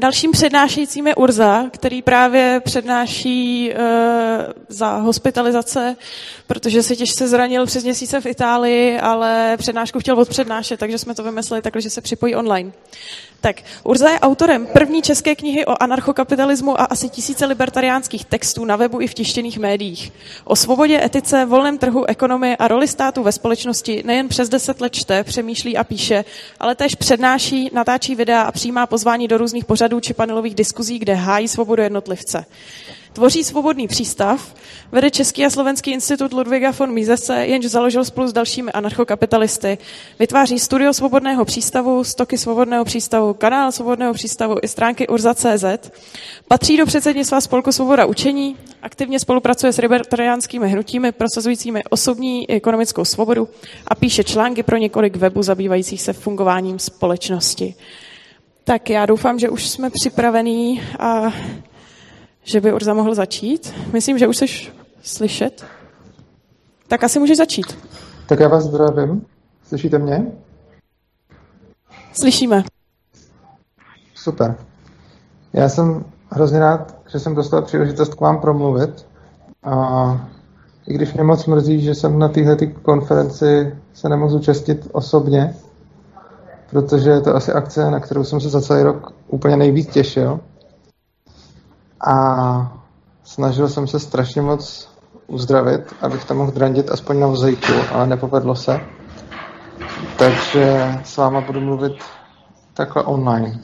Dalším přednášejícím je Urza, který právě přednáší e, za hospitalizace, protože se těžce zranil přes měsíce v Itálii, ale přednášku chtěl odpřednášet, takže jsme to vymysleli takhle, že se připojí online. Tak, Urza je autorem první české knihy o anarchokapitalismu a asi tisíce libertariánských textů na webu i v tištěných médiích. O svobodě, etice, volném trhu, ekonomii a roli státu ve společnosti nejen přes deset let čte, přemýšlí a píše, ale též přednáší, natáčí videa a přijímá pozvání do různých pořadů či panelových diskuzí, kde hájí svobodu jednotlivce. Tvoří svobodný přístav, vede Český a Slovenský institut Ludviga von Misese, jenž založil spolu s dalšími anarchokapitalisty. Vytváří studio svobodného přístavu, stoky svobodného přístavu, kanál svobodného přístavu i stránky urza.cz. Patří do předsednictva Spolku Svoboda učení, aktivně spolupracuje s libertariánskými hnutími prosazujícími osobní i ekonomickou svobodu a píše články pro několik webů zabývajících se fungováním společnosti. Tak já doufám, že už jsme připravení a že by Urza mohl začít. Myslím, že už jsi slyšet. Tak asi můžeš začít. Tak já vás zdravím. Slyšíte mě? Slyšíme. Super. Já jsem hrozně rád, že jsem dostal příležitost k vám promluvit. A i když mě moc mrzí, že jsem na téhle konferenci se nemohl zúčastnit osobně, protože je to asi akce, na kterou jsem se za celý rok úplně nejvíc těšil a snažil jsem se strašně moc uzdravit, abych tam mohl drandit aspoň na vozejku, ale nepovedlo se. Takže s váma budu mluvit takhle online.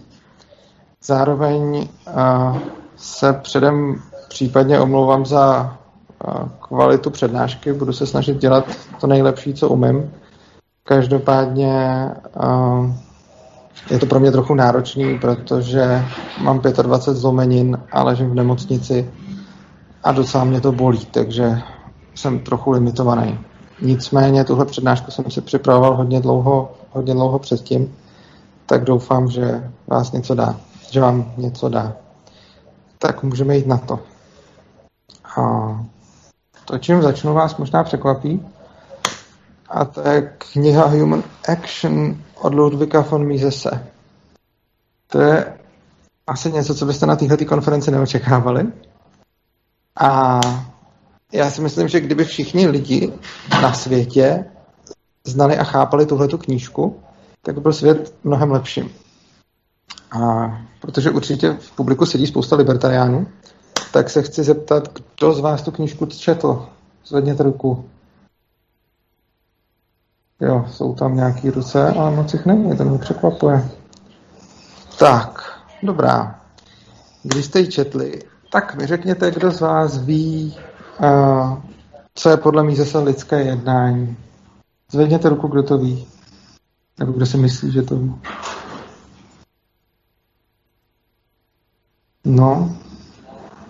Zároveň uh, se předem případně omlouvám za uh, kvalitu přednášky, budu se snažit dělat to nejlepší, co umím. Každopádně uh, je to pro mě trochu náročný, protože mám 25 zlomenin a ležím v nemocnici a docela mě to bolí, takže jsem trochu limitovaný. Nicméně tuhle přednášku jsem si připravoval hodně dlouho, hodně dlouho předtím, tak doufám, že vás něco dá, že vám něco dá. Tak můžeme jít na to. A to, čím začnu, vás možná překvapí. A to je kniha Human Action od Ludvika von Misese. To je asi něco, co byste na této konferenci neočekávali. A já si myslím, že kdyby všichni lidi na světě znali a chápali tuhletu knížku, tak by byl svět mnohem lepším. A protože určitě v publiku sedí spousta libertariánů, tak se chci zeptat, kdo z vás tu knížku četl? Zvedněte ruku. Jo, jsou tam nějaký ruce, ale moc jich není, to mě překvapuje. Tak, dobrá. Když jste ji četli, tak mi řekněte, kdo z vás ví, uh, co je podle mě zase lidské jednání. Zvedněte ruku, kdo to ví. Nebo kdo si myslí, že to ví. No,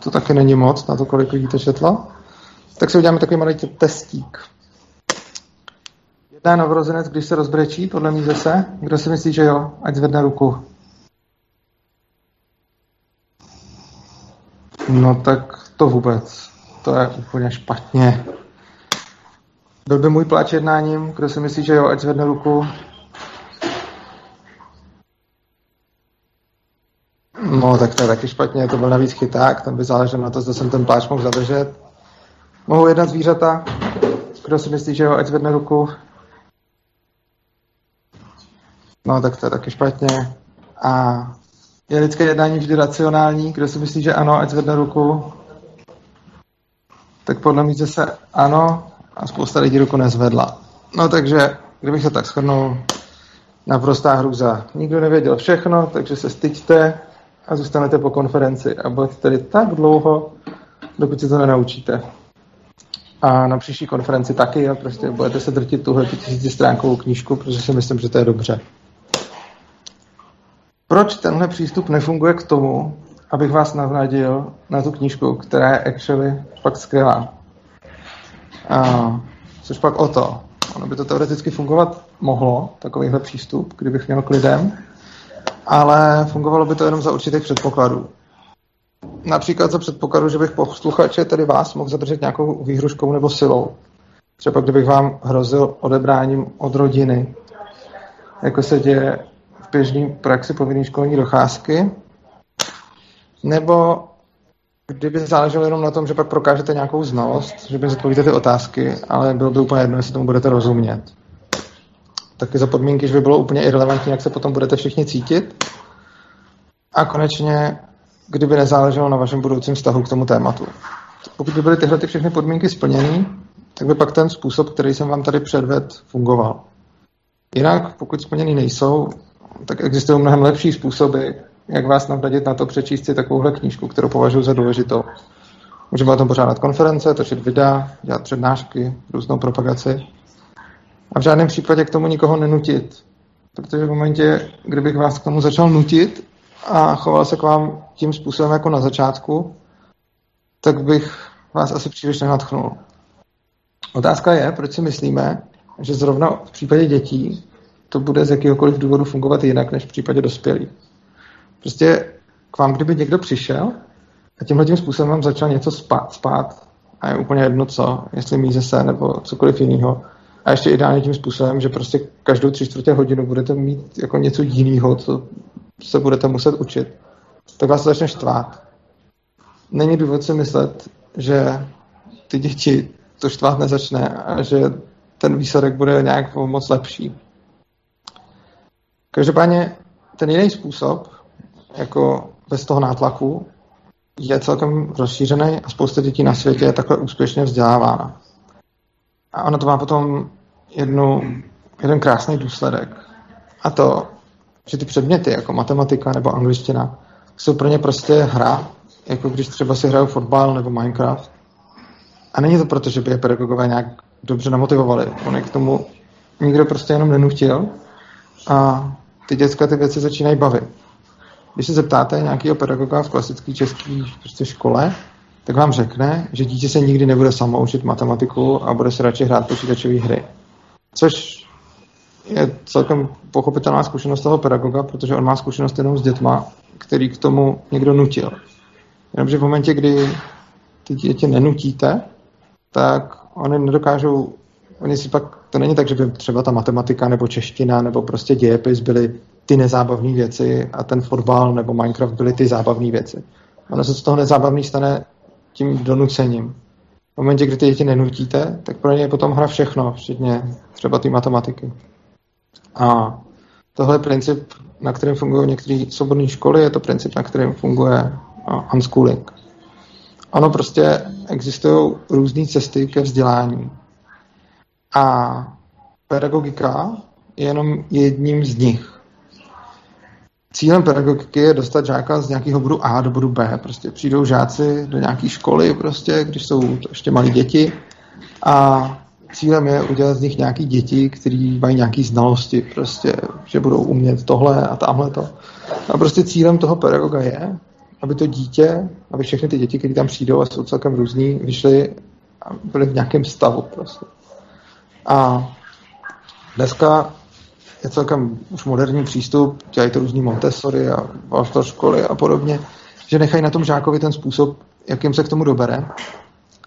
to taky není moc, na to, kolik lidí to četlo. Tak si uděláme takový malý testík. Jedná novorozenec, když se rozbrečí, podle mě zase. Kdo si myslí, že jo? Ať zvedne ruku. No tak to vůbec. To je úplně špatně. Byl by můj pláč jednáním? Kdo si myslí, že jo? Ať zvedne ruku. No, tak to je taky špatně, to byl navíc chyták, tam by záleželo na to, zda jsem ten pláč mohl zadržet. Mohou jednat zvířata? Kdo si myslí, že jo, ať zvedne ruku? No, tak to je taky špatně. A je lidské jednání vždy racionální? Kdo si myslí, že ano, ať zvedne ruku? Tak podle mě se ano a spousta lidí ruku nezvedla. No takže, kdybych to tak shrnul, naprostá hruza. Nikdo nevěděl všechno, takže se styďte a zůstanete po konferenci a budete tady tak dlouho, dokud si to nenaučíte. A na příští konferenci taky a prostě budete se drtit tuhle tisícistránkovou knížku, protože si myslím, že to je dobře. Proč tenhle přístup nefunguje k tomu, abych vás navnadil na tu knížku, která je actually fakt skvělá. A, což pak o to. Ono by to teoreticky fungovat mohlo, takovýhle přístup, kdybych měl k lidem, ale fungovalo by to jenom za určitých předpokladů. Například za předpokladu, že bych posluchače, tedy vás, mohl zadržet nějakou výhruškou nebo silou. Třeba kdybych vám hrozil odebráním od rodiny, jako se děje běžné praxi povinné školní docházky, Nebo kdyby záleželo jenom na tom, že pak prokážete nějakou znalost, že by zodpovíte ty otázky, ale bylo by úplně jedno, jestli tomu budete rozumět. Taky za podmínky, že by bylo úplně irrelevantní, jak se potom budete všichni cítit. A konečně, kdyby nezáleželo na vašem budoucím vztahu k tomu tématu. Pokud by byly tyhle ty všechny podmínky splněny, tak by pak ten způsob, který jsem vám tady předvedl, fungoval. Jinak, pokud splněny nejsou, tak existují mnohem lepší způsoby, jak vás navradit na to přečíst si takovouhle knížku, kterou považuji za důležitou. Můžeme o tom pořádat konference, točit videa, dělat přednášky, různou propagaci. A v žádném případě k tomu nikoho nenutit. Protože v momentě, kdybych vás k tomu začal nutit a choval se k vám tím způsobem jako na začátku, tak bych vás asi příliš nenatchnul. Otázka je, proč si myslíme, že zrovna v případě dětí to bude z jakéhokoliv důvodu fungovat jinak než v případě dospělých. Prostě k vám, kdyby někdo přišel a tímhle tím způsobem vám začal něco spát, spát a je úplně jedno co, jestli míze se nebo cokoliv jiného, a ještě ideálně tím způsobem, že prostě každou tři čtvrtě hodinu budete mít jako něco jiného, co se budete muset učit, tak vás to začne štvát. Není důvod si myslet, že ty děti to štvát nezačne a že ten výsledek bude nějak moc lepší. Každopádně ten jiný způsob, jako bez toho nátlaku, je celkem rozšířený a spousta dětí na světě je takhle úspěšně vzdělávána. A ono to má potom jednu, jeden krásný důsledek. A to, že ty předměty, jako matematika nebo angličtina, jsou pro ně prostě hra, jako když třeba si hrajou fotbal nebo Minecraft. A není to proto, že by je pedagogové nějak dobře namotivovali. On je k tomu nikdo prostě jenom nenutil a ty děcka ty věci začínají bavit. Když se zeptáte nějakého pedagoga v klasické české prostě škole, tak vám řekne, že dítě se nikdy nebude samo učit matematiku a bude se radši hrát počítačové hry. Což je celkem pochopitelná zkušenost toho pedagoga, protože on má zkušenost jenom s dětma, který k tomu někdo nutil. Jenomže v momentě, kdy ty děti nenutíte, tak oni nedokážou, oni si pak, to není tak, že by třeba ta matematika nebo čeština nebo prostě dějepis byly ty nezábavné věci a ten fotbal nebo Minecraft byly ty zábavné věci. Ono se z toho nezábavný stane tím donucením. V momentě, kdy ty děti nenutíte, tak pro ně je potom hra všechno, včetně třeba ty matematiky. A tohle je princip, na kterém fungují některé svobodné školy, je to princip, na kterém funguje unschooling. Ono prostě existují různé cesty ke vzdělání. A pedagogika je jenom jedním z nich. Cílem pedagogiky je dostat žáka z nějakého bodu A do bodu B. Prostě přijdou žáci do nějaké školy, prostě, když jsou to ještě malí děti a cílem je udělat z nich nějaký děti, kteří mají nějaké znalosti, prostě, že budou umět tohle a tamhle to. A prostě cílem toho pedagoga je, aby to dítě, aby všechny ty děti, které tam přijdou a jsou celkem různý, vyšly a byly v nějakém stavu prostě. A dneska je celkem už moderní přístup, dělají to různý Montessori a Waldorf školy a podobně, že nechají na tom žákovi ten způsob, jakým se k tomu dobere,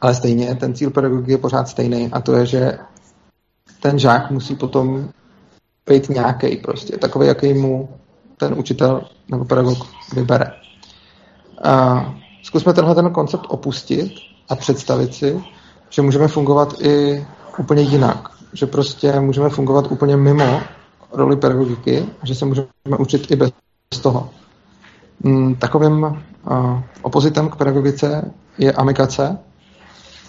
ale stejně ten cíl pedagogiky je pořád stejný a to je, že ten žák musí potom být nějaký prostě, takový, jaký mu ten učitel nebo pedagog vybere. A zkusme tenhle ten koncept opustit a představit si, že můžeme fungovat i úplně jinak. Že prostě můžeme fungovat úplně mimo roli pedagogiky že se můžeme učit i bez toho. Mm, takovým opozitem k pedagogice je amikace.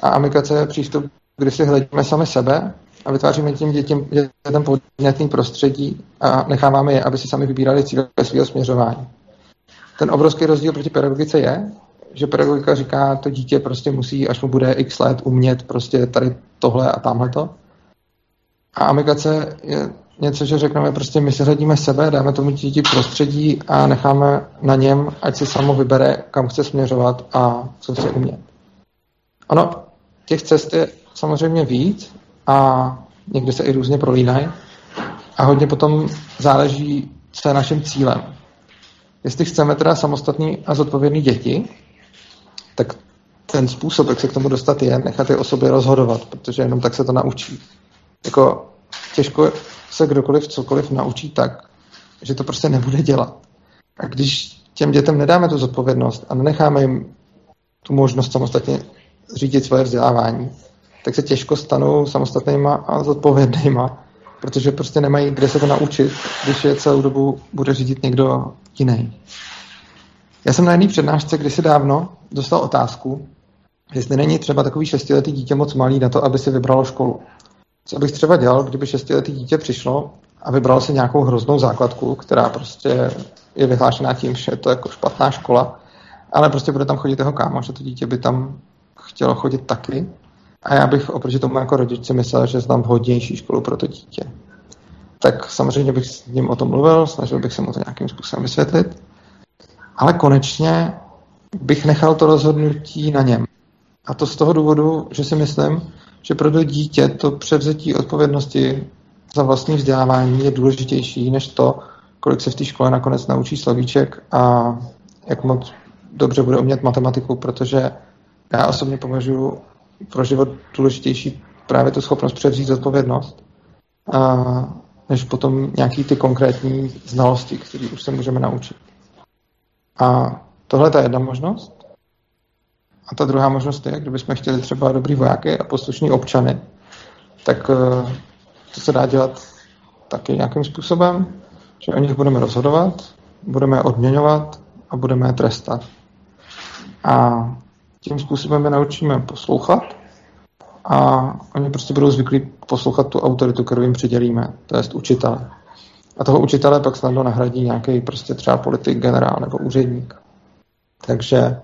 A amikace je přístup, kdy si hledíme sami sebe a vytváříme tím dětem, dětem podnětný prostředí a necháváme je, aby si sami vybírali cíle svého směřování. Ten obrovský rozdíl proti pedagogice je, že pedagogika říká, to dítě prostě musí, až mu bude x let, umět prostě tady tohle a tamhle to. A amikace je něco, že řekneme prostě my si hledíme sebe, dáme tomu dítě prostředí a necháme na něm, ať si samo vybere, kam chce směřovat a co chce umět. Ano, těch cest je samozřejmě víc a někdy se i různě prolínají a hodně potom záleží, co je naším cílem. Jestli chceme teda samostatný a zodpovědný děti, tak ten způsob, jak se k tomu dostat, je nechat je o sobě rozhodovat, protože jenom tak se to naučí. Jako těžko se kdokoliv cokoliv naučí tak, že to prostě nebude dělat. A když těm dětem nedáme tu zodpovědnost a nenecháme jim tu možnost samostatně řídit svoje vzdělávání, tak se těžko stanou samostatnýma a zodpovědnýma, protože prostě nemají kde se to naučit, když je celou dobu bude řídit někdo jiný. Já jsem na jedné přednášce kdysi dávno dostal otázku, jestli není třeba takový šestiletý dítě moc malý na to, aby si vybralo školu. Co bych třeba dělal, kdyby šestiletý dítě přišlo a vybralo si nějakou hroznou základku, která prostě je vyhlášená tím, že je to jako špatná škola, ale prostě bude tam chodit jeho kámoš že to dítě by tam chtělo chodit taky. A já bych oproti tomu jako rodič si myslel, že znám vhodnější školu pro to dítě. Tak samozřejmě bych s ním o tom mluvil, snažil bych se mu to nějakým způsobem vysvětlit, ale konečně bych nechal to rozhodnutí na něm. A to z toho důvodu, že si myslím, že pro to dítě to převzetí odpovědnosti za vlastní vzdělávání je důležitější než to, kolik se v té škole nakonec naučí slovíček a jak moc dobře bude umět matematiku, protože já osobně považuji pro život důležitější právě tu schopnost převzít zodpovědnost, a, než potom nějaký ty konkrétní znalosti, které už se můžeme naučit. A tohle je jedna možnost. A ta druhá možnost je, kdybychom chtěli třeba dobrý vojáky a poslušní občany, tak eh, to se dá dělat taky nějakým způsobem, že o nich budeme rozhodovat, budeme je odměňovat a budeme je trestat. A tím způsobem je naučíme poslouchat a oni prostě budou zvyklí poslouchat tu autoritu, kterou jim přidělíme, to je učitele. A toho učitele pak snadno nahradí nějaký prostě třeba politik, generál nebo úředník. Takže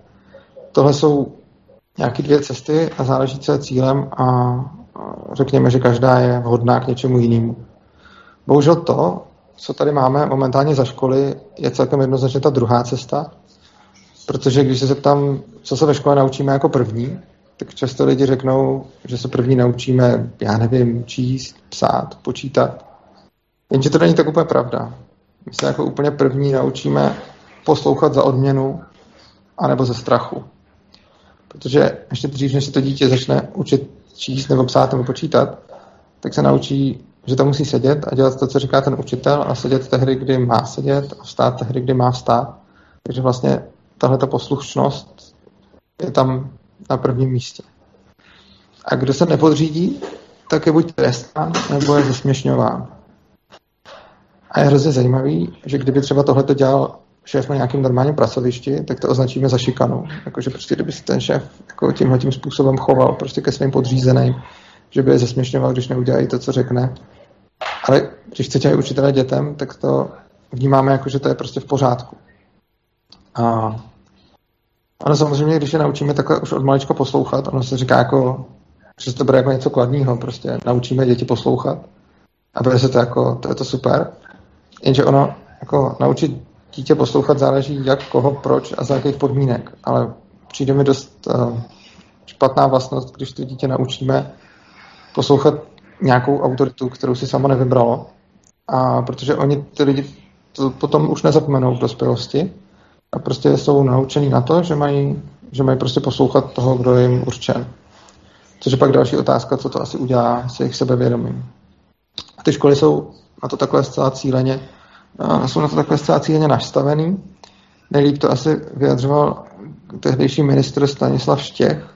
tohle jsou nějaké dvě cesty a záleží, co je cílem a řekněme, že každá je vhodná k něčemu jinému. Bohužel to, co tady máme momentálně za školy, je celkem jednoznačně ta druhá cesta, protože když se zeptám, co se ve škole naučíme jako první, tak často lidi řeknou, že se první naučíme, já nevím, číst, psát, počítat. Jenže to není tak úplně pravda. My se jako úplně první naučíme poslouchat za odměnu anebo ze strachu. Protože ještě dřív, než se to dítě začne učit číst nebo psát nebo počítat, tak se naučí, že to musí sedět a dělat to, co říká ten učitel a sedět tehdy, kdy má sedět a vstát tehdy, kdy má vstát. Takže vlastně tahle ta poslušnost je tam na prvním místě. A kdo se nepodřídí, tak je buď trestán, nebo je zesměšňován. A je hrozně zajímavý, že kdyby třeba tohle dělal šéf na nějakém normálním pracovišti, tak to označíme za šikanu. Jakože prostě kdyby se ten šéf jako tímhle tím způsobem choval prostě ke svým podřízeným, že by je zesměšňoval, když neudělají to, co řekne. Ale když chcete učitelé dětem, tak to vnímáme jako, že to je prostě v pořádku. A ale samozřejmě, když je naučíme takhle už od malička poslouchat, ono se říká jako, že to bude jako něco kladního, prostě naučíme děti poslouchat a bude se to jako, to je to super. Jenže ono, jako naučit dítě poslouchat záleží jak, koho, proč a za jakých podmínek. Ale přijde mi dost uh, špatná vlastnost, když to dítě naučíme poslouchat nějakou autoritu, kterou si samo nevybralo. A protože oni ty lidi to potom už nezapomenou v dospělosti a prostě jsou naučení na to, že mají, že mají prostě poslouchat toho, kdo je jim určen. Což je pak další otázka, co to asi udělá s jejich sebevědomím. A ty školy jsou na to takhle zcela cíleně jsou na to takhle zcela cíleně nastavený. Nejlíp to asi vyjadřoval tehdejší ministr Stanislav Štěch.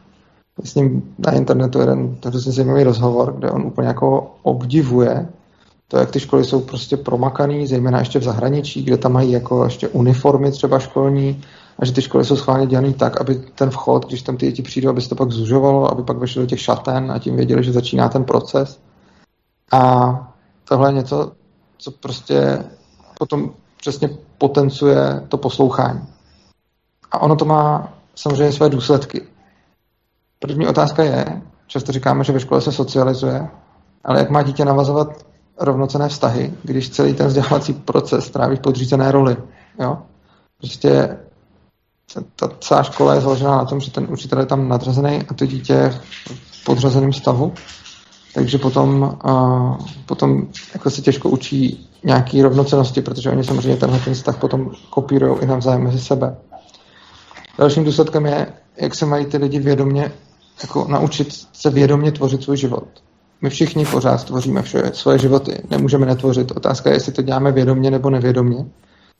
S ním na internetu jeden hrozně zajímavý rozhovor, kde on úplně jako obdivuje to, jak ty školy jsou prostě promakaný, zejména ještě v zahraničí, kde tam mají jako ještě uniformy třeba školní, a že ty školy jsou schválně dělané tak, aby ten vchod, když tam ty děti přijdou, aby se to pak zužovalo, aby pak vešli do těch šaten a tím věděli, že začíná ten proces. A tohle je něco, co prostě potom přesně potencuje to poslouchání. A ono to má samozřejmě své důsledky. První otázka je, často říkáme, že ve škole se socializuje, ale jak má dítě navazovat rovnocené vztahy, když celý ten vzdělávací proces tráví v podřízené roli. Jo? Prostě ta celá škola je založená na tom, že ten učitel je tam nadřazený a to dítě v podřazeném stavu. Takže potom, uh, potom jako se těžko učí nějaký rovnocenosti, protože oni samozřejmě tenhle ten vztah potom kopírují i navzájem mezi sebe. Dalším důsledkem je, jak se mají ty lidi vědomě jako naučit se vědomě tvořit svůj život. My všichni pořád tvoříme vše, svoje životy, nemůžeme netvořit. Otázka je, jestli to děláme vědomě nebo nevědomě.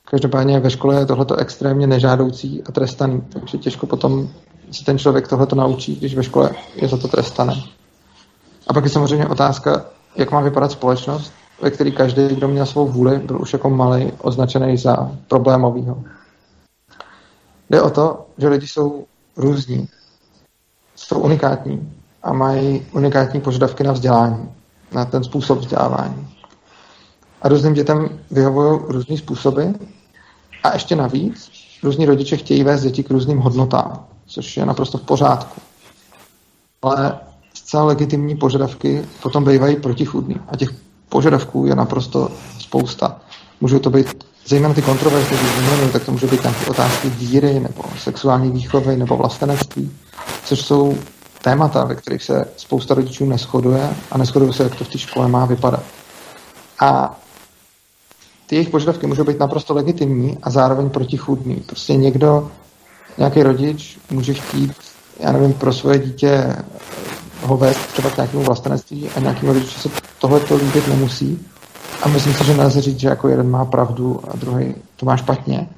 Každopádně ve škole je tohleto extrémně nežádoucí a trestaný, takže těžko potom se ten člověk tohleto naučí, když ve škole je za to trestaný. A pak je samozřejmě otázka, jak má vypadat společnost, ve který každý, kdo měl svou vůli, byl už jako malý označený za problémovýho. Jde o to, že lidi jsou různí, jsou unikátní a mají unikátní požadavky na vzdělání, na ten způsob vzdělávání. A různým dětem vyhovují různý způsoby a ještě navíc různí rodiče chtějí vést děti k různým hodnotám, což je naprosto v pořádku. Ale zcela legitimní požadavky potom bývají protichudný a těch požadavků je naprosto spousta. Můžou to být zejména ty kontroverzní, když tak to může být nějaké otázky víry, nebo sexuální výchovy, nebo vlastenectví, což jsou témata, ve kterých se spousta rodičů neschoduje a neschoduje se, jak to v té škole má vypadat. A ty jejich požadavky můžou být naprosto legitimní a zároveň protichůdný. Prostě někdo, nějaký rodič může chtít, já nevím, pro svoje dítě ho vést třeba k nějakému vlastenectví a nějakému rodiči se tohle to líbit nemusí. A myslím si, že nelze říct, že jako jeden má pravdu a druhý to má špatně.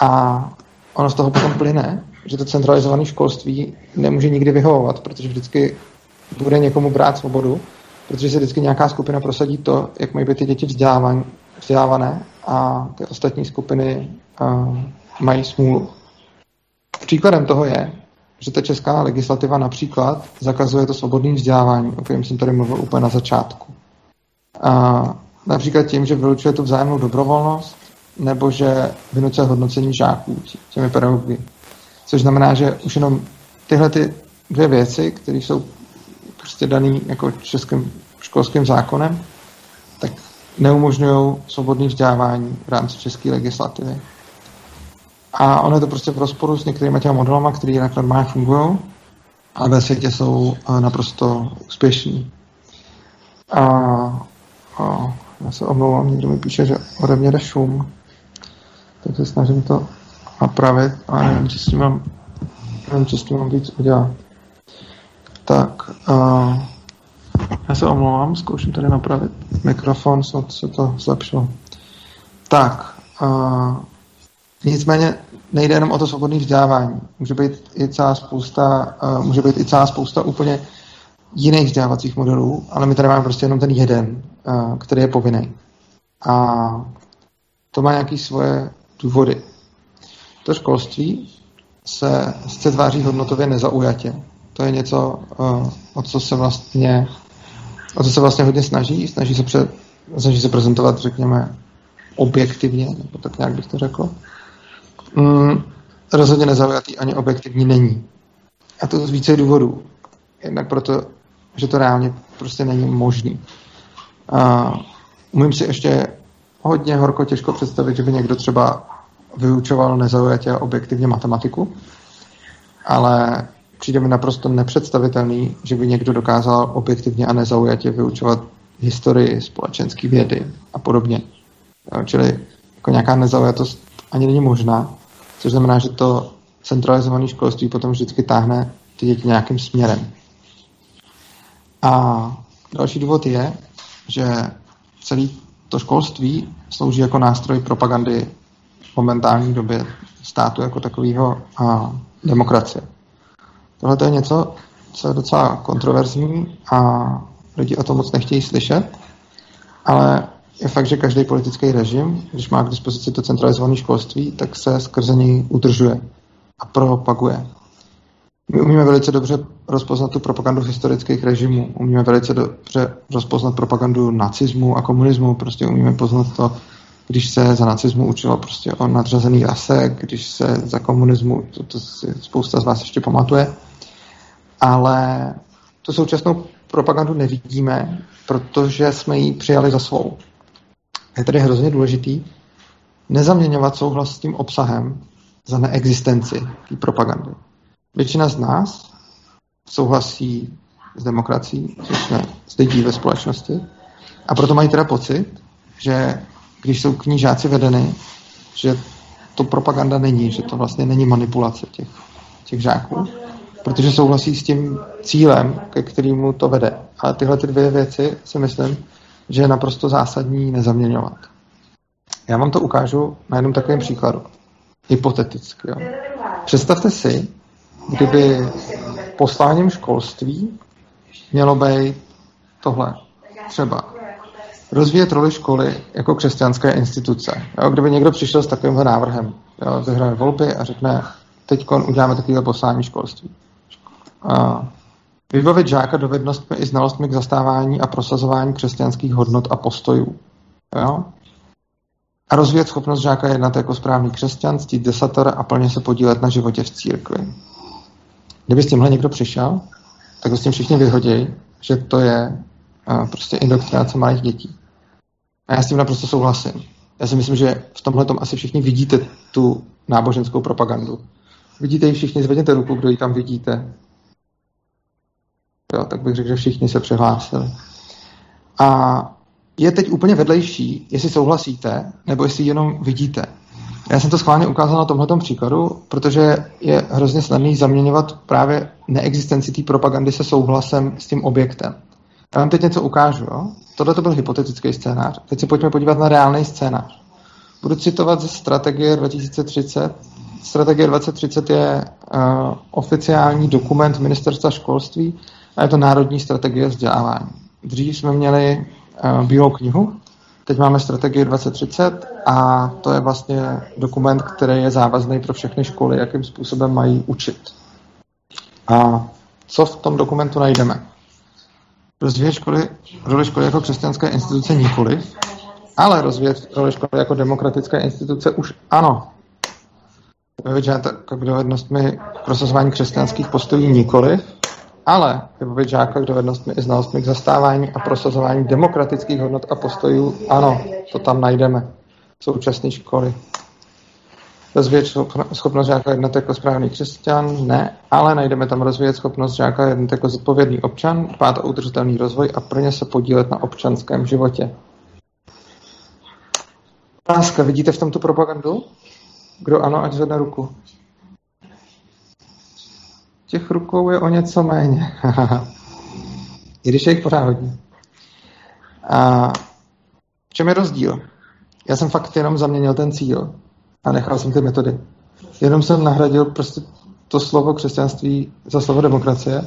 A ono z toho potom plyne, že to centralizované školství nemůže nikdy vyhovovat, protože vždycky bude někomu brát svobodu, protože se vždycky nějaká skupina prosadí to, jak mají být ty děti vzdělávané a ty ostatní skupiny uh, mají smůlu. Příkladem toho je, že ta česká legislativa například zakazuje to svobodné vzdělávání, o kterém jsem tady mluvil úplně na začátku. A například tím, že vylučuje tu vzájemnou dobrovolnost, nebo že vynucuje hodnocení žáků těmi pedagogy. Což znamená, že už jenom tyhle ty dvě věci, které jsou prostě dané jako českým školským zákonem, tak neumožňují svobodné vzdělávání v rámci české legislativy. A ono je to prostě v rozporu s některými těmi modelama, které jinak normálně fungují, ale ve světě jsou eh, naprosto úspěšní. A, a já se omlouvám, někdo mi píše, že ode mě jde šum, tak se snažím to napravit, a nevím, co s tím mám, nevím, co s tím mám víc udělat. Tak, uh, já se omlouvám, zkouším tady napravit mikrofon, snad se to zlepšilo. Tak, uh, nicméně nejde jenom o to svobodné vzdělávání. Může být i celá spousta, uh, může být i celá spousta úplně jiných vzdělávacích modelů, ale my tady máme prostě jenom ten jeden, uh, který je povinný. A to má nějaké svoje důvody. To školství se, se tváří hodnotově nezaujatě. To je něco, uh, o co se vlastně o co se vlastně hodně snaží. Snaží se, pře, snaží se prezentovat, řekněme, objektivně, nebo tak nějak bych to řekl. Mm, rozhodně nezaujatý ani objektivní není. A to z více důvodů. Jednak proto, že to reálně prostě není možný. A umím si ještě hodně horko těžko představit, že by někdo třeba vyučoval nezaujatě a objektivně matematiku, ale přijde mi naprosto nepředstavitelný, že by někdo dokázal objektivně a nezaujatě vyučovat historii, společenské vědy a podobně. Čili jako nějaká nezaujatost ani není možná, což znamená, že to centralizované školství potom vždycky táhne ty děti nějakým směrem. A další důvod je, že celý to školství slouží jako nástroj propagandy v momentální době státu jako takového a demokracie. Tohle je něco, co je docela kontroverzní a lidi o tom moc nechtějí slyšet, ale je fakt, že každý politický režim, když má k dispozici to centralizované školství, tak se skrze něj udržuje a propaguje. My umíme velice dobře rozpoznat tu propagandu historických režimů, umíme velice dobře rozpoznat propagandu nacismu a komunismu, prostě umíme poznat to, když se za nacismu učilo prostě o nadřazený rase, když se za komunismu, to, to si spousta z vás ještě pamatuje, ale tu současnou propagandu nevidíme, protože jsme ji přijali za svou. Je tedy hrozně důležitý nezaměňovat souhlas s tím obsahem za neexistenci té propagandy. Většina z nás souhlasí s demokracií, což jsme z lidí ve společnosti, a proto mají teda pocit, že když jsou knížáci vedeny, že to propaganda není, že to vlastně není manipulace těch, těch žáků, protože souhlasí s tím cílem, ke kterému to vede. Ale tyhle ty dvě věci si myslím, že je naprosto zásadní nezaměňovat. Já vám to ukážu na jednom takovém příkladu. Hypoteticky. Jo. Představte si, kdyby posláním školství mělo být tohle. Třeba rozvíjet roli školy jako křesťanské instituce. Jo, kdyby někdo přišel s takovýmhle návrhem, jo, vyhraje volby a řekne, teď uděláme takové poslání školství. A vybavit žáka dovednostmi i znalostmi k zastávání a prosazování křesťanských hodnot a postojů. Jo? A rozvíjet schopnost žáka jednat jako správný křesťan, ctít desator a plně se podílet na životě v církvi. Kdyby s tímhle někdo přišel, tak ho s tím všichni vyhodí, že to je uh, prostě indoktrinace malých dětí. A já s tím naprosto souhlasím. Já si myslím, že v tomhle tom asi všichni vidíte tu náboženskou propagandu. Vidíte ji všichni, zvedněte ruku, kdo ji tam vidíte. Jo, tak bych řekl, že všichni se přihlásili. A je teď úplně vedlejší, jestli souhlasíte, nebo jestli jenom vidíte. Já jsem to schválně ukázal na tomhle příkladu, protože je hrozně snadný zaměňovat právě neexistenci té propagandy se souhlasem s tím objektem. Já vám teď něco ukážu. Jo? Tohle to byl hypotetický scénář. Teď se pojďme podívat na reálný scénář. Budu citovat ze strategie 2030. Strategie 2030 je uh, oficiální dokument ministerstva školství a je to národní strategie vzdělávání. Dřív jsme měli uh, bílou knihu, teď máme strategii 2030 a to je vlastně dokument, který je závazný pro všechny školy, jakým způsobem mají učit. A co v tom dokumentu najdeme? rozvíjet školy, roli školy jako křesťanské instituce nikoli, ale rozvíjet roli školy jako demokratické instituce už ano. Vybavit žáka dovednostmi prosazování křesťanských postojů nikoli, ale vybavit žáka dovednostmi i znalostmi k zastávání a prosazování demokratických hodnot a postojů ano, to tam najdeme. Současné školy. Rozvíjet schopnost žáka jednat jako správný křesťan? Ne, ale najdeme tam rozvíjet schopnost žáka jednat jako zodpovědný občan, dbát o udržitelný rozvoj a plně se podílet na občanském životě. Láska, vidíte v tomto propagandu? Kdo ano, ať zvedne ruku. Těch rukou je o něco méně. I když je jich pořád hodně. A v čem je rozdíl? Já jsem fakt jenom zaměnil ten cíl a nechal jsem ty metody. Jenom jsem nahradil prostě to slovo křesťanství za slovo demokracie.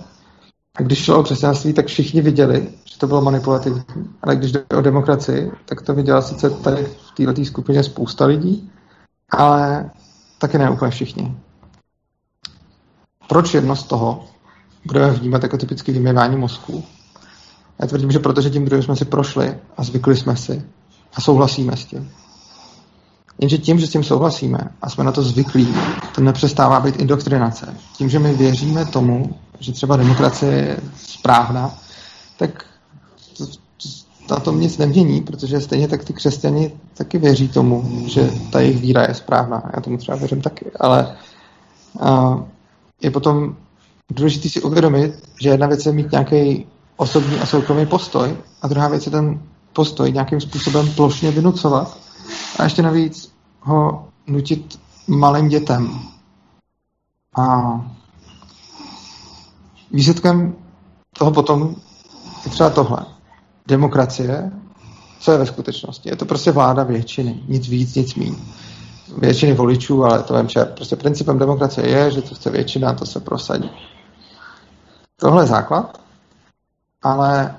A když šlo o křesťanství, tak všichni viděli, že to bylo manipulativní. Ale když jde o demokracii, tak to viděla sice tady v této skupině spousta lidí, ale taky ne úplně všichni. Proč jedno z toho budeme vnímat jako typické vymývání mozku? Já tvrdím, že protože tím druhým jsme si prošli a zvykli jsme si a souhlasíme s tím. Jenže tím, že s tím souhlasíme a jsme na to zvyklí, to nepřestává být indoktrinace. Tím, že my věříme tomu, že třeba demokracie je správná, tak na tom nic nemění, protože stejně tak ty křesťani taky věří tomu, že ta jejich víra je správná. Já tomu třeba věřím taky, ale je potom důležité si uvědomit, že jedna věc je mít nějaký osobní a soukromý postoj a druhá věc je ten postoj nějakým způsobem plošně vynucovat a ještě navíc ho nutit malým dětem. A výsledkem toho potom je třeba tohle. Demokracie, co je ve skutečnosti? Je to prostě vláda většiny. Nic víc, nic míň. Většiny voličů, ale to vím, že prostě principem demokracie je, že to chce většina, to se prosadí. Tohle je základ, ale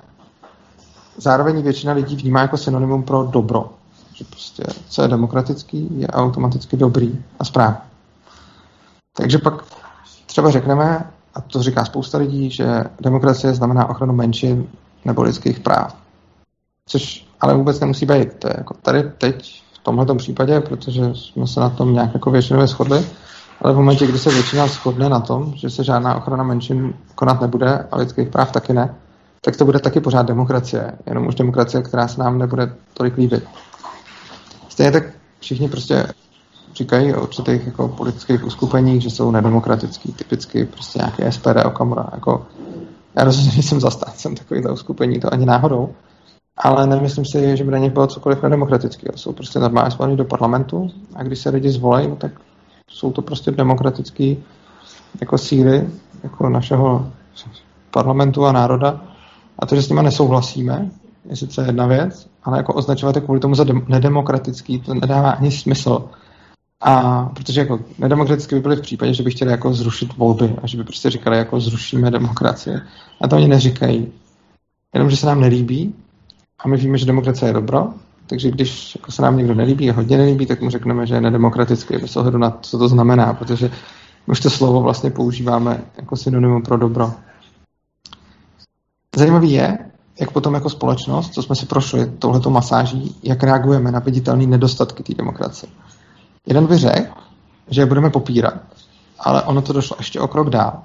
zároveň většina lidí vnímá jako synonymum pro dobro že prostě co je demokratický, je automaticky dobrý a správný. Takže pak třeba řekneme, a to říká spousta lidí, že demokracie znamená ochranu menšin nebo lidských práv. Což ale vůbec nemusí být. To je jako tady teď tomhle případě, protože jsme se na tom nějak jako většinově shodli, ale v momentě, kdy se většina shodne na tom, že se žádná ochrana menšin konat nebude a lidských práv taky ne, tak to bude taky pořád demokracie. Jenom už demokracie, která se nám nebude tolik líbit. Stejně tak všichni prostě říkají o určitých jako politických uskupeních, že jsou nedemokratický, typicky prostě nějaké SPD, Okamura. Jako, já rozhodně jsem zastáncem takovýchhle uskupení, to ani náhodou, ale nemyslím si, že by na nich bylo cokoliv nedemokratického. Jsou prostě normálně zvolení do parlamentu a když se lidi zvolejí, no tak jsou to prostě demokratické jako síly jako našeho parlamentu a národa. A to, že s nimi nesouhlasíme, je sice jedna věc, ale jako označovat je kvůli tomu za dem- nedemokratický, to nedává ani smysl. A protože jako nedemokraticky by byly v případě, že by chtěli jako zrušit volby a že by prostě říkali jako zrušíme demokracii. A to oni neříkají. Jenom, že se nám nelíbí a my víme, že demokracie je dobro, takže když jako se nám někdo nelíbí a hodně nelíbí, tak mu řekneme, že je nedemokratický bez ohledu na to, co to znamená, protože už to slovo vlastně používáme jako synonymum pro dobro. Zajímavý je, jak potom jako společnost, co jsme si prošli touhletou masáží, jak reagujeme na viditelné nedostatky té demokracie. Jeden by řekl, že je budeme popírat, ale ono to došlo ještě o krok dál.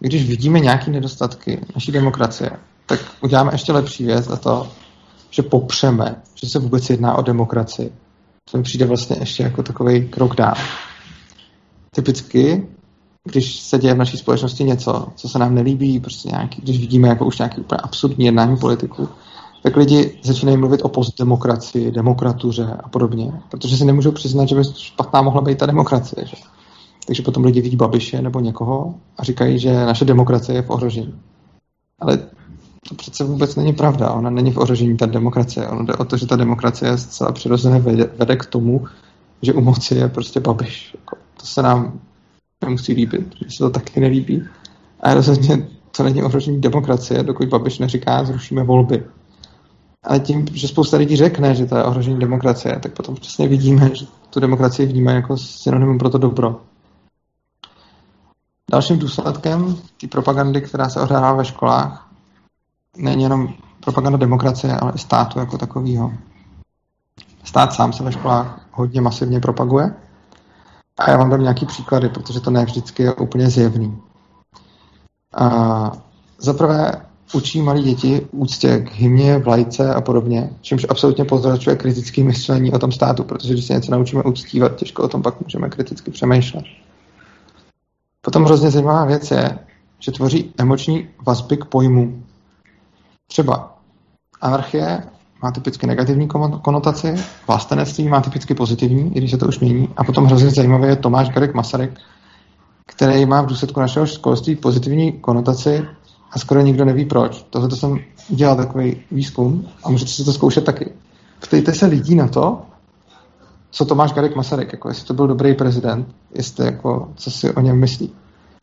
Když vidíme nějaké nedostatky naší demokracie, tak uděláme ještě lepší věc a to, že popřeme, že se vůbec jedná o demokracii. To mi přijde vlastně ještě jako takový krok dál. Typicky, když se děje v naší společnosti něco, co se nám nelíbí, prostě nějaký, když vidíme jako už nějaký úplně absurdní jednání politiku, tak lidi začínají mluvit o postdemokracii, demokratuře a podobně, protože si nemůžou přiznat, že by špatná mohla být ta demokracie. Že? Takže potom lidi vidí Babiše nebo někoho a říkají, že naše demokracie je v ohrožení. Ale to přece vůbec není pravda. Ona není v ohrožení ta demokracie. Ono jde o to, že ta demokracie zcela přirozeně vede, vede k tomu, že u moci je prostě Babiš. Jako, to se nám nemusí líbit, že se to taky nelíbí. A rozhodně to není ohrožení demokracie, dokud Babiš neříká, zrušíme volby. Ale tím, že spousta lidí řekne, že to je ohrožení demokracie, tak potom přesně vidíme, že tu demokracii vnímají jako synonymum pro to dobro. Dalším důsledkem té propagandy, která se odehrává ve školách, není jenom propaganda demokracie, ale i státu jako takového. Stát sám se ve školách hodně masivně propaguje. A já vám dám nějaký příklady, protože to ne vždycky je úplně zjevný. A za prvé učí malí děti úctě k hymně, vlajce a podobně, čímž absolutně pozdračuje kritické myšlení o tom státu, protože když se něco naučíme uctívat, těžko o tom pak můžeme kriticky přemýšlet. Potom hrozně zajímavá věc je, že tvoří emoční vazby k pojmu. Třeba anarchie má typicky negativní konotaci, vlastenectví má typicky pozitivní, i když se to už mění. A potom hrozně zajímavý je Tomáš Garek Masaryk, který má v důsledku našeho školství pozitivní konotaci a skoro nikdo neví proč. Tohle to jsem dělal takový výzkum a můžete si to zkoušet taky. Ptejte se lidí na to, co Tomáš Garek Masaryk, jako jestli to byl dobrý prezident, jestli jako, co si o něm myslí.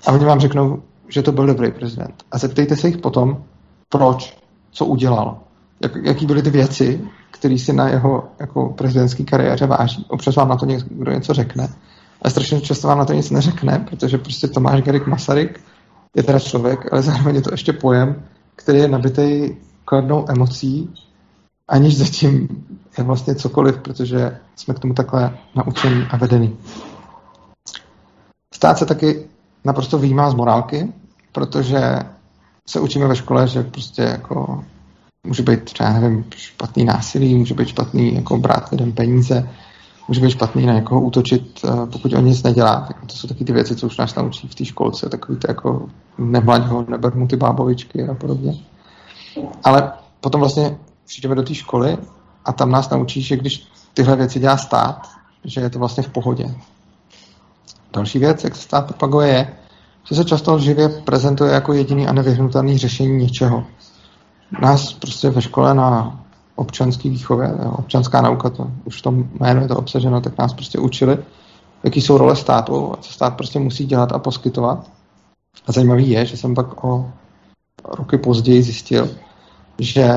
A oni vám řeknou, že to byl dobrý prezident. A zeptejte se jich potom, proč, co udělal, jak, jaký byly ty věci, které si na jeho jako prezidentské kariéře váží. Občas vám na to někdo něco řekne, ale strašně často vám na to nic neřekne, protože prostě Tomáš Garek Masaryk je teda člověk, ale zároveň je to ještě pojem, který je nabitý kladnou emocí, aniž zatím je vlastně cokoliv, protože jsme k tomu takhle naučení a vedení. Stát se taky naprosto výjímá z morálky, protože se učíme ve škole, že prostě jako může být třeba, nevím, špatný násilí, může být špatný jako brát lidem peníze, může být špatný na někoho útočit, eh, pokud on nic nedělá. Tak to jsou taky ty věci, co už nás naučí v té školce, takový to jako nemlaď ho, neber mu ty bábovičky a podobně. Ale potom vlastně přijdeme do té školy a tam nás naučí, že když tyhle věci dělá stát, že je to vlastně v pohodě. Další věc, jak se stát propaguje, je, že se často živě prezentuje jako jediný a nevyhnutelný řešení něčeho. Nás prostě ve škole na občanské výchově, občanská nauka, to už v tom jménu je to obsaženo, tak nás prostě učili, jaký jsou role státu a co stát prostě musí dělat a poskytovat. A zajímavý je, že jsem pak o roky později zjistil, že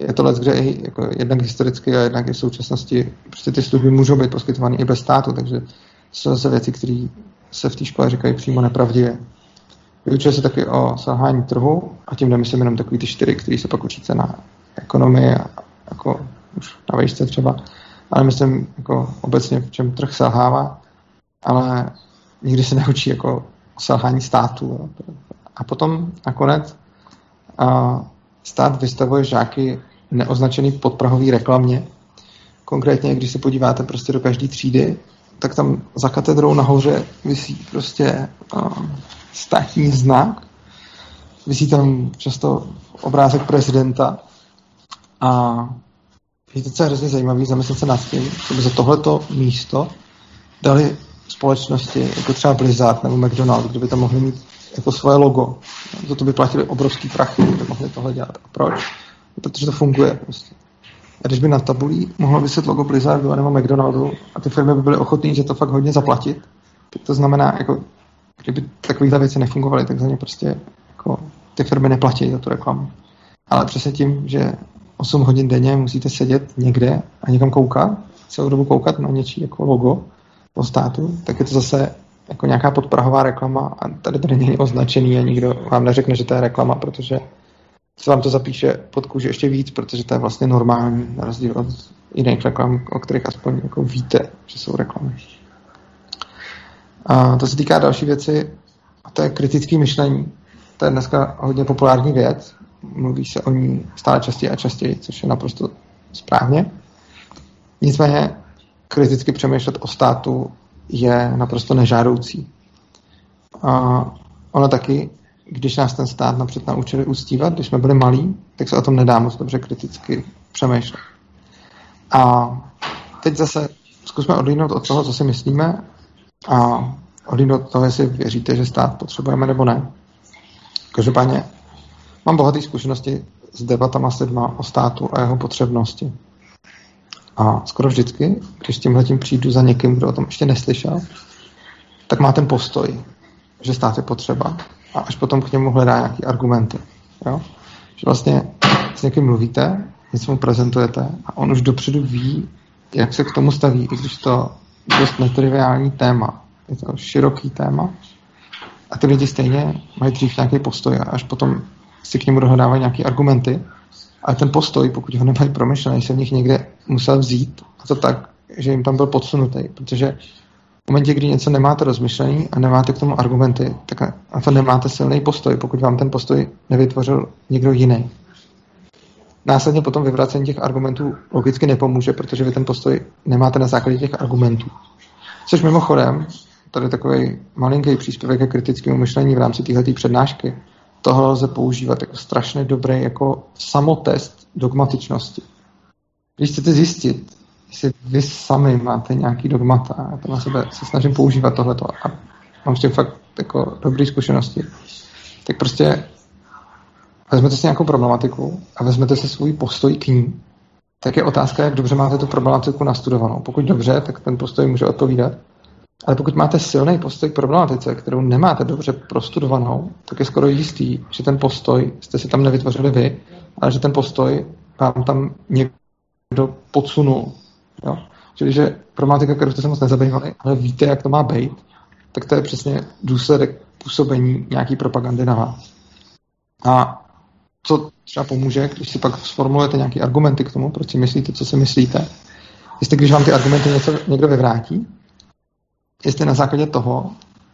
je to let, kde i jako jednak historicky a jednak i v současnosti prostě ty služby můžou být poskytovány i bez státu, takže jsou zase věci, které se v té škole říkají přímo nepravdivě. Vyučuje se taky o selhání trhu a tím nemyslím jenom takový ty čtyři, který se pak učíte na ekonomii, jako už na vejšce třeba, ale myslím jako obecně, v čem trh selhává, ale nikdy se neučí jako o selhání státu. A potom nakonec a stát vystavuje žáky neoznačený podprahový reklamě. Konkrétně, když se podíváte prostě do každé třídy, tak tam za katedrou nahoře visí prostě státní znak, visí tam často obrázek prezidenta a je to docela hrozně zajímavý zamyslet se nad tím, že by za tohleto místo dali společnosti, jako třeba Blizzard nebo McDonald's, kdyby tam mohli mít jako svoje logo. Za to by platili obrovský prachy, kdyby mohli tohle dělat. A proč? protože to funguje. Prostě. A když by na tabulí mohlo vyset logo Blizzardu nebo McDonaldu a ty firmy by byly ochotné, že to fakt hodně zaplatit, to znamená, jako, kdyby takovéhle věci nefungovaly, tak za ně prostě jako, ty firmy neplatí za tu reklamu. Ale přesně tím, že 8 hodin denně musíte sedět někde a někam koukat, celou dobu koukat na něčí jako logo o státu, tak je to zase jako nějaká podprahová reklama a tady to není označený a nikdo vám neřekne, že to je reklama, protože se vám to zapíše pod kůži ještě víc, protože to je vlastně normální, na rozdíl od jiných reklam, o kterých aspoň jako víte, že jsou reklamy. A to se týká další věci, a to je kritické myšlení. To je dneska hodně populární věc. Mluví se o ní stále častěji a častěji, což je naprosto správně. Nicméně kriticky přemýšlet o státu je naprosto nežádoucí. A ono taky, když nás ten stát napřed naučili ustívat, když jsme byli malí, tak se o tom nedá moc dobře kriticky přemýšlet. A teď zase zkusme odlínout od toho, co si myslíme a odlínout od toho, jestli věříte, že stát potřebujeme nebo ne. Každopádně mám bohaté zkušenosti s debatama s lidma o státu a jeho potřebnosti. A skoro vždycky, když tímhle tím přijdu za někým, kdo o tom ještě neslyšel, tak má ten postoj, že stát je potřeba a až potom k němu hledá nějaké argumenty. Jo? Že vlastně s někým mluvíte, něco mu prezentujete a on už dopředu ví, jak se k tomu staví, i když to je dost netriviální téma. Je to široký téma. A ty lidi stejně mají dřív nějaký postoj a až potom si k němu dohledávají nějaké argumenty ale ten postoj, pokud ho nemají promyšlený, se v nich někde musel vzít a to tak, že jim tam byl podsunutý, protože v momentě, kdy něco nemáte rozmyšlený a nemáte k tomu argumenty, tak na to nemáte silný postoj, pokud vám ten postoj nevytvořil někdo jiný. Následně potom vyvracení těch argumentů logicky nepomůže, protože vy ten postoj nemáte na základě těch argumentů. Což mimochodem, tady takový malinký příspěvek ke kritickému myšlení v rámci této přednášky, tohle lze používat jako strašně dobrý jako samotest dogmatičnosti. Když chcete zjistit, jestli vy sami máte nějaký dogmata, já to na sebe se snažím používat tohleto a mám s tím fakt jako dobré zkušenosti, tak prostě vezmete si nějakou problematiku a vezmete si svůj postoj k ní, tak je otázka, jak dobře máte tu problematiku nastudovanou. Pokud dobře, tak ten postoj může odpovídat. Ale pokud máte silný postoj k problematice, kterou nemáte dobře prostudovanou, tak je skoro jistý, že ten postoj jste si tam nevytvořili vy, ale že ten postoj vám tam někdo podsunul. Jo? Čili, že problematika, kterou jste se moc nezabývali, ale víte, jak to má být, tak to je přesně důsledek působení nějaký propagandy na vás. A co třeba pomůže, když si pak sformulujete nějaké argumenty k tomu, proč si myslíte, co si myslíte, jestli když vám ty argumenty něco někdo vyvrátí, jestli na základě toho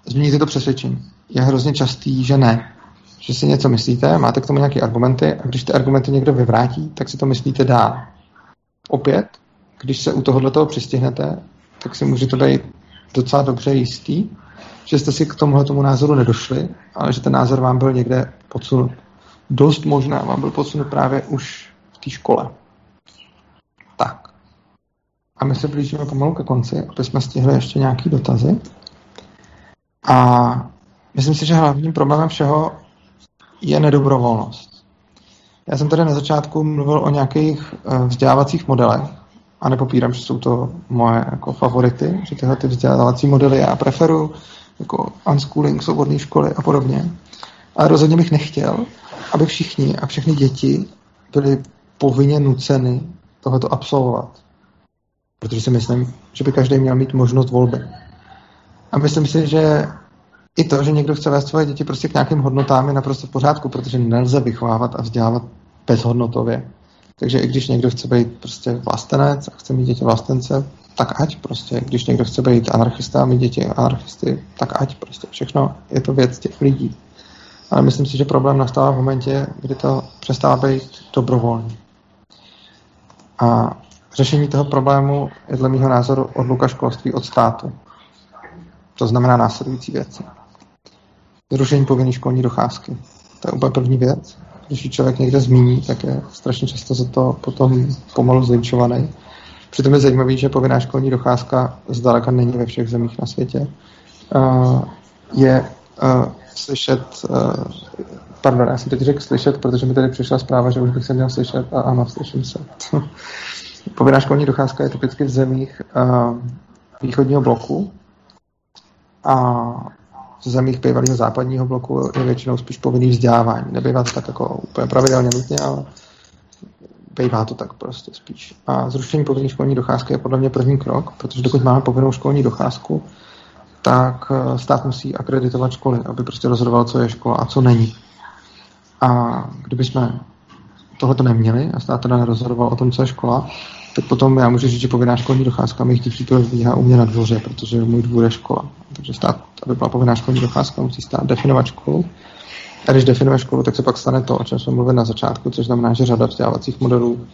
změníte to přesvědčení. Je hrozně častý, že ne. Že si něco myslíte, máte k tomu nějaké argumenty a když ty argumenty někdo vyvrátí, tak si to myslíte dál. Opět, když se u tohohle toho přistihnete, tak si můžete být docela dobře jistý, že jste si k tomuhle tomu názoru nedošli, ale že ten názor vám byl někde podsunut. Dost možná vám byl podsunut právě už v té škole. Tak. A my se blížíme pomalu ke konci, aby jsme stihli ještě nějaký dotazy. A myslím si, že hlavním problémem všeho je nedobrovolnost. Já jsem tady na začátku mluvil o nějakých eh, vzdělávacích modelech a nepopírám, že jsou to moje jako favority, že tyhle ty vzdělávací modely já preferuji, jako unschooling, svobodné školy a podobně. Ale rozhodně bych nechtěl, aby všichni a všechny děti byly povinně nuceny tohleto absolvovat. Protože si myslím, že by každý měl mít možnost volby. A myslím si, že i to, že někdo chce vést svoje děti prostě k nějakým hodnotám, je naprosto v pořádku, protože nelze vychovávat a vzdělávat bezhodnotově. Takže i když někdo chce být prostě vlastenec a chce mít děti vlastence, tak ať prostě. Když někdo chce být anarchista a mít děti anarchisty, tak ať prostě. Všechno je to věc těch lidí. Ale myslím si, že problém nastává v momentě, kdy to přestává být dobrovolný. A Řešení toho problému je dle mého názoru odluka školství od státu. To znamená následující věci. Zrušení povinné školní docházky. To je úplně první věc. Když ji člověk někde zmíní, tak je strašně často za to potom pomalu zlinčovaný. Přitom je zajímavé, že povinná školní docházka zdaleka není ve všech zemích na světě. Je slyšet, uh, pardon, já jsem teď řekl slyšet, protože mi tady přišla zpráva, že už bych se měl slyšet a ano, slyším se. Povinná školní docházka je typicky v zemích uh, východního bloku a v zemích bývalého západního bloku je většinou spíš povinný vzdělávání. Nebývá to tak jako úplně pravidelně nutně, ale bývá to tak prostě spíš. A zrušení povinné školní docházky je podle mě první krok, protože dokud máme povinnou školní docházku, tak eh, stát musí akreditovat školy, aby prostě rozhodoval, co je škola a co není. A kdyby jsme tohle neměli a stát teda nerozhodoval o tom, co je škola, tak potom já můžu říct, že povinná školní docházka mých dětí probíhá u mě na dvoře, protože můj dvůr je škola. Takže stát, aby byla povinná školní docházka, musí stát definovat školu. A když definuje školu, tak se pak stane to, o čem jsme mluvili na začátku, což znamená, že řada vzdělávacích modelů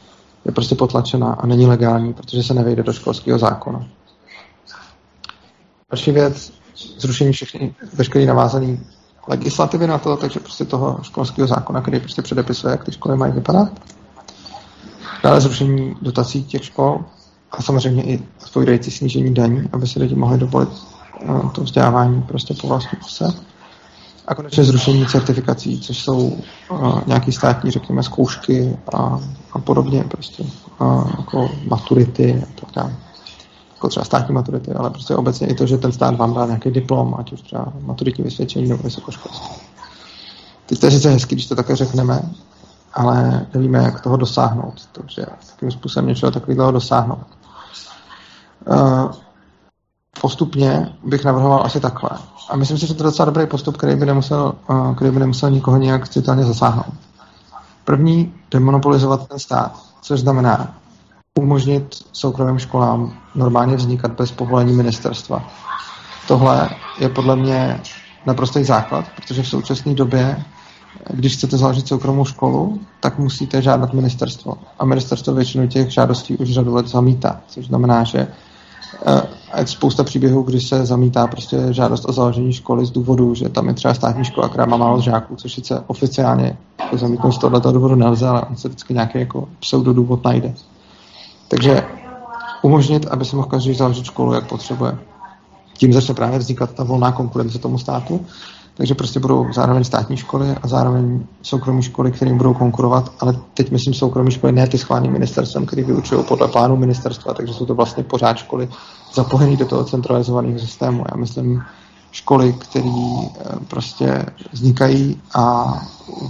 je prostě potlačená a není legální, protože se nevejde do školského zákona. Další věc, zrušení všechny, veškerý navázaný legislativy na to, takže prostě toho školského zákona, který prostě předepisuje, jak ty školy mají vypadat. Dále zrušení dotací těch škol a samozřejmě i odpovídající snížení daní, aby se lidi mohli dovolit to vzdělávání prostě po vlastní se. A konečně zrušení certifikací, což jsou uh, nějaké státní, řekněme, zkoušky a, a podobně, prostě uh, jako maturity a tak dále. Jako třeba státní maturity, ale prostě obecně i to, že ten stát vám dá nějaký diplom, ať už třeba maturitní vysvědčení nebo vysokoškolské. Teď to je sice hezky, když to také řekneme, ale nevíme, jak toho dosáhnout. Takže takým způsobem něčeho takového dosáhnout. Uh, postupně bych navrhoval asi takhle. A myslím si, že to je docela dobrý postup, který by nemusel, uh, který by nemusel nikoho nějak citelně zasáhnout. První, demonopolizovat ten stát, což znamená umožnit soukromým školám normálně vznikat bez povolení ministerstva. Tohle je podle mě naprostý základ, protože v současné době když chcete založit soukromou školu, tak musíte žádat ministerstvo. A ministerstvo většinu těch žádostí už řadu let zamítá, což znamená, že je eh, spousta příběhů, kdy se zamítá prostě žádost o založení školy z důvodu, že tam je třeba státní škola, která má málo žáků, což sice oficiálně jako zamítnout z tohoto důvodu nelze, ale on se vždycky nějaký jako pseudodůvod najde. Takže umožnit, aby se mohl každý založit školu, jak potřebuje. Tím začne právě vznikat ta volná konkurence tomu státu takže prostě budou zároveň státní školy a zároveň soukromé školy, kterým budou konkurovat, ale teď myslím soukromé školy, ne ty schválené ministerstvem, který vyučují podle plánu ministerstva, takže jsou to vlastně pořád školy zapojené do toho centralizovaného systému. Já myslím školy, které eh, prostě vznikají a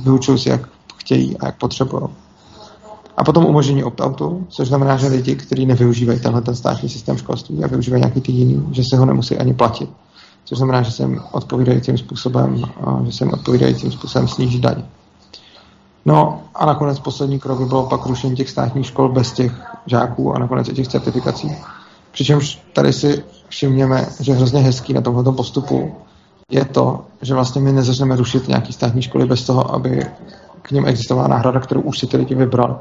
vyučují si, jak chtějí a jak potřebují. A potom umožnění opt-outu, což znamená, že lidi, kteří nevyužívají tenhle ten státní systém školství a využívají nějaký ty jiný, že se ho nemusí ani platit což znamená, že jsem odpovídajícím způsobem, že jsem odpovídajícím způsobem snížit daň. No a nakonec poslední krok by bylo pak rušení těch státních škol bez těch žáků a nakonec i těch certifikací. Přičemž tady si všimněme, že hrozně hezký na tomto postupu je to, že vlastně my nezačneme rušit nějaký státní školy bez toho, aby k ním existovala náhrada, kterou už si ty lidi vybrali.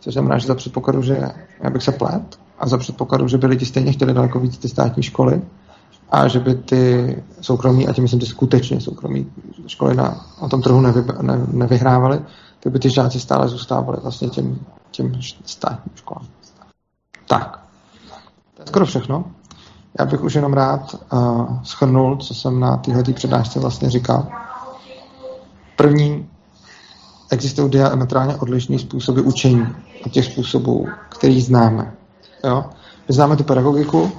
Což znamená, že za předpokladu, že já bych se plet a za předpokladu, že by lidi stejně chtěli daleko víc ty státní školy, a že by ty soukromí, a tím myslím ty skutečně soukromí školy na, na tom trhu nevy, ne, nevyhrávaly, tak by ty žáci stále zůstávali vlastně těm, těm státním školám. Tak, to je skoro všechno. Já bych už jenom rád uh, schrnul, co jsem na téhle přednášce vlastně říkal. První, existují diametrálně odlišné způsoby učení od těch způsobů, který známe. Jo? My známe tu pedagogiku,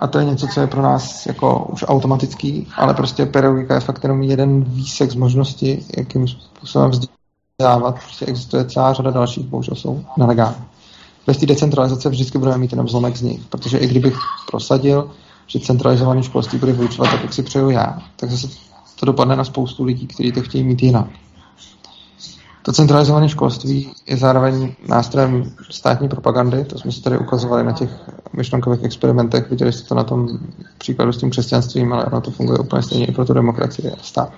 a to je něco, co je pro nás jako už automatický, ale prostě pedagogika je fakt jenom jeden výsek z možnosti, jakým způsobem vzdělávat. Prostě existuje celá řada dalších, bohužel jsou nelegální. Bez té decentralizace vždycky budeme mít jenom zlomek z nich, protože i kdybych prosadil, že centralizované školství bude vyučovat tak, jak si přeju já, tak zase to dopadne na spoustu lidí, kteří to chtějí mít jinak. To centralizované školství je zároveň nástrojem státní propagandy, to jsme si tady ukazovali na těch myšlenkových experimentech, viděli jste to na tom příkladu s tím křesťanstvím, ale ono to funguje úplně stejně i pro tu demokracii a stát.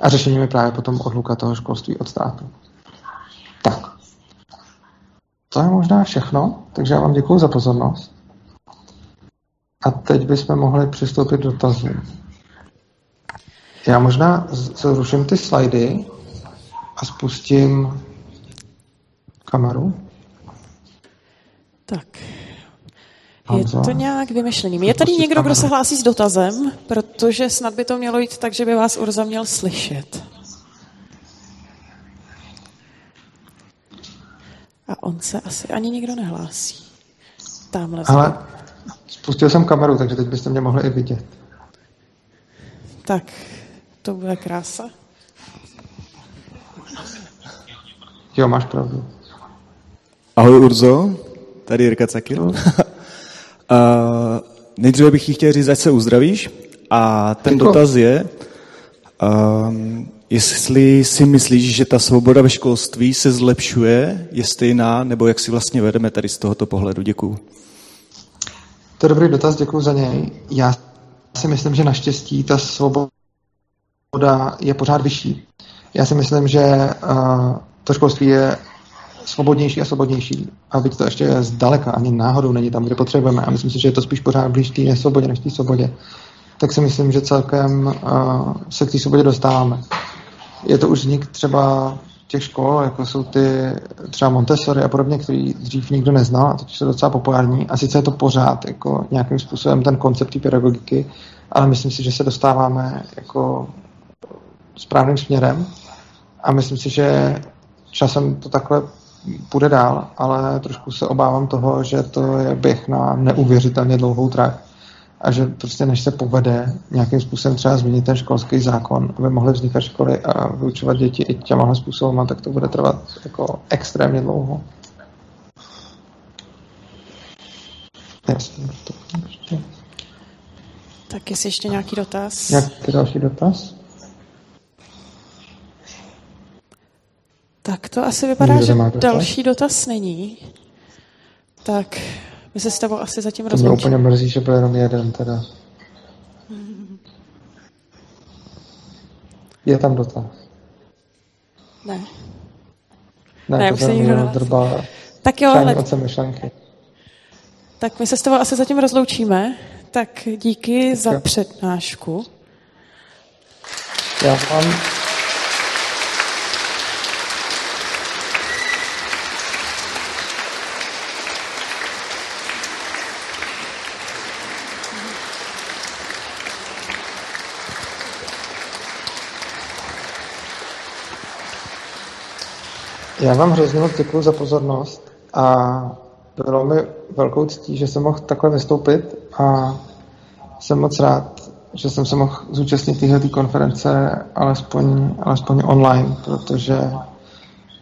A řešením je právě potom odluka toho školství od státu. Tak. To je možná všechno, takže já vám děkuji za pozornost. A teď bychom mohli přistoupit do dotazů. Já možná zruším ty slajdy a spustím kameru. Tak. Je to nějak vymyšlený. Je tady někdo, kdo se hlásí s dotazem, protože snad by to mělo jít tak, že by vás Urza měl slyšet. A on se asi ani nikdo nehlásí. Tamhle. Ale spustil jsem kameru, takže teď byste mě mohli i vidět. Tak, to bude krása. Jo, máš pravdu. Ahoj Urzo, tady Jirka Cakil. uh, nejdříve bych ti chtěl říct, ať se uzdravíš. A ten Děkuji. dotaz je, um, jestli si myslíš, že ta svoboda ve školství se zlepšuje, je stejná, nebo jak si vlastně vedeme tady z tohoto pohledu. Děkuju. To je dobrý dotaz, děkuji za něj. Já si myslím, že naštěstí ta svoboda je pořád vyšší. Já si myslím, že uh, to školství je svobodnější a svobodnější. A byť to ještě je zdaleka, ani náhodou není tam, kde potřebujeme. A myslím si, že je to spíš pořád blíž té nesvobodě než té svobodě. Tak si myslím, že celkem uh, se k té svobodě dostáváme. Je to už vznik třeba těch škol, jako jsou ty třeba Montessori a podobně, který dřív nikdo neznal a teď jsou docela populární. A sice je to pořád jako nějakým způsobem ten koncept té pedagogiky, ale myslím si, že se dostáváme jako správným směrem a myslím si, že časem to takhle půjde dál, ale trošku se obávám toho, že to je běh na neuvěřitelně dlouhou trať a že prostě než se povede nějakým způsobem třeba změnit ten školský zákon, aby mohly vznikat školy a vyučovat děti i těmahle způsobem, tak to bude trvat jako extrémně dlouho. Jasně. To ještě. Tak jestli ještě nějaký dotaz? Nějaký další dotaz? Tak to asi vypadá, Nikdo že dotaz? další dotaz není. Tak my se s tebou asi zatím To mě rozloučíme. úplně mrzí, že byl jenom jeden teda. Je tam dotaz. Ne. Ne, Ne, to už se nikdo drbal Tak jo, ale, myšlenky. tak my se s tebou asi zatím rozloučíme. Tak díky za jo. přednášku. Já vám Já vám hrozně moc děkuji za pozornost a bylo mi velkou ctí, že jsem mohl takhle vystoupit a jsem moc rád, že jsem se mohl zúčastnit této konference alespoň, alespoň online, protože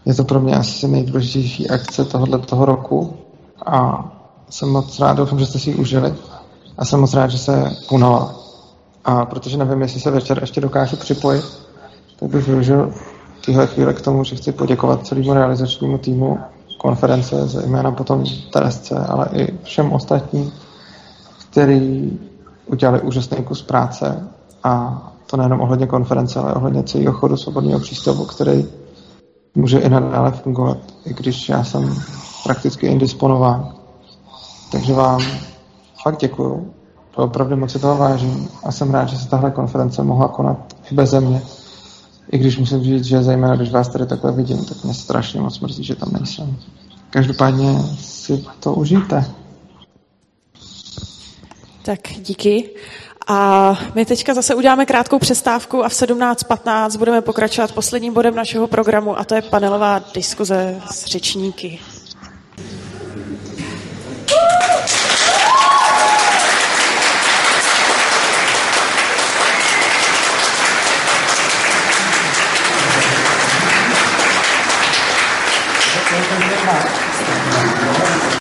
je to pro mě asi nejdůležitější akce tohoto toho roku a jsem moc rád, doufám, že jste si ji užili a jsem moc rád, že se konala. A protože nevím, jestli se večer ještě dokážu připojit, tak bych využil tyhle chvíle k tomu, že chci poděkovat celému realizačnímu týmu konference, zejména potom Teresce, ale i všem ostatním, který udělali úžasný kus práce a to nejenom ohledně konference, ale ohledně celého chodu svobodného přístavu, který může i nadále fungovat, i když já jsem prakticky indisponován. Takže vám fakt děkuju. To opravdu moc si toho vážím a jsem rád, že se tahle konference mohla konat i bez mě. I když musím říct, že zejména když vás tady takhle vidím, tak mě strašně moc mrzí, že tam nejsem. Každopádně si to užijte. Tak díky. A my teďka zase uděláme krátkou přestávku a v 17.15 budeme pokračovat posledním bodem našeho programu a to je panelová diskuze s řečníky.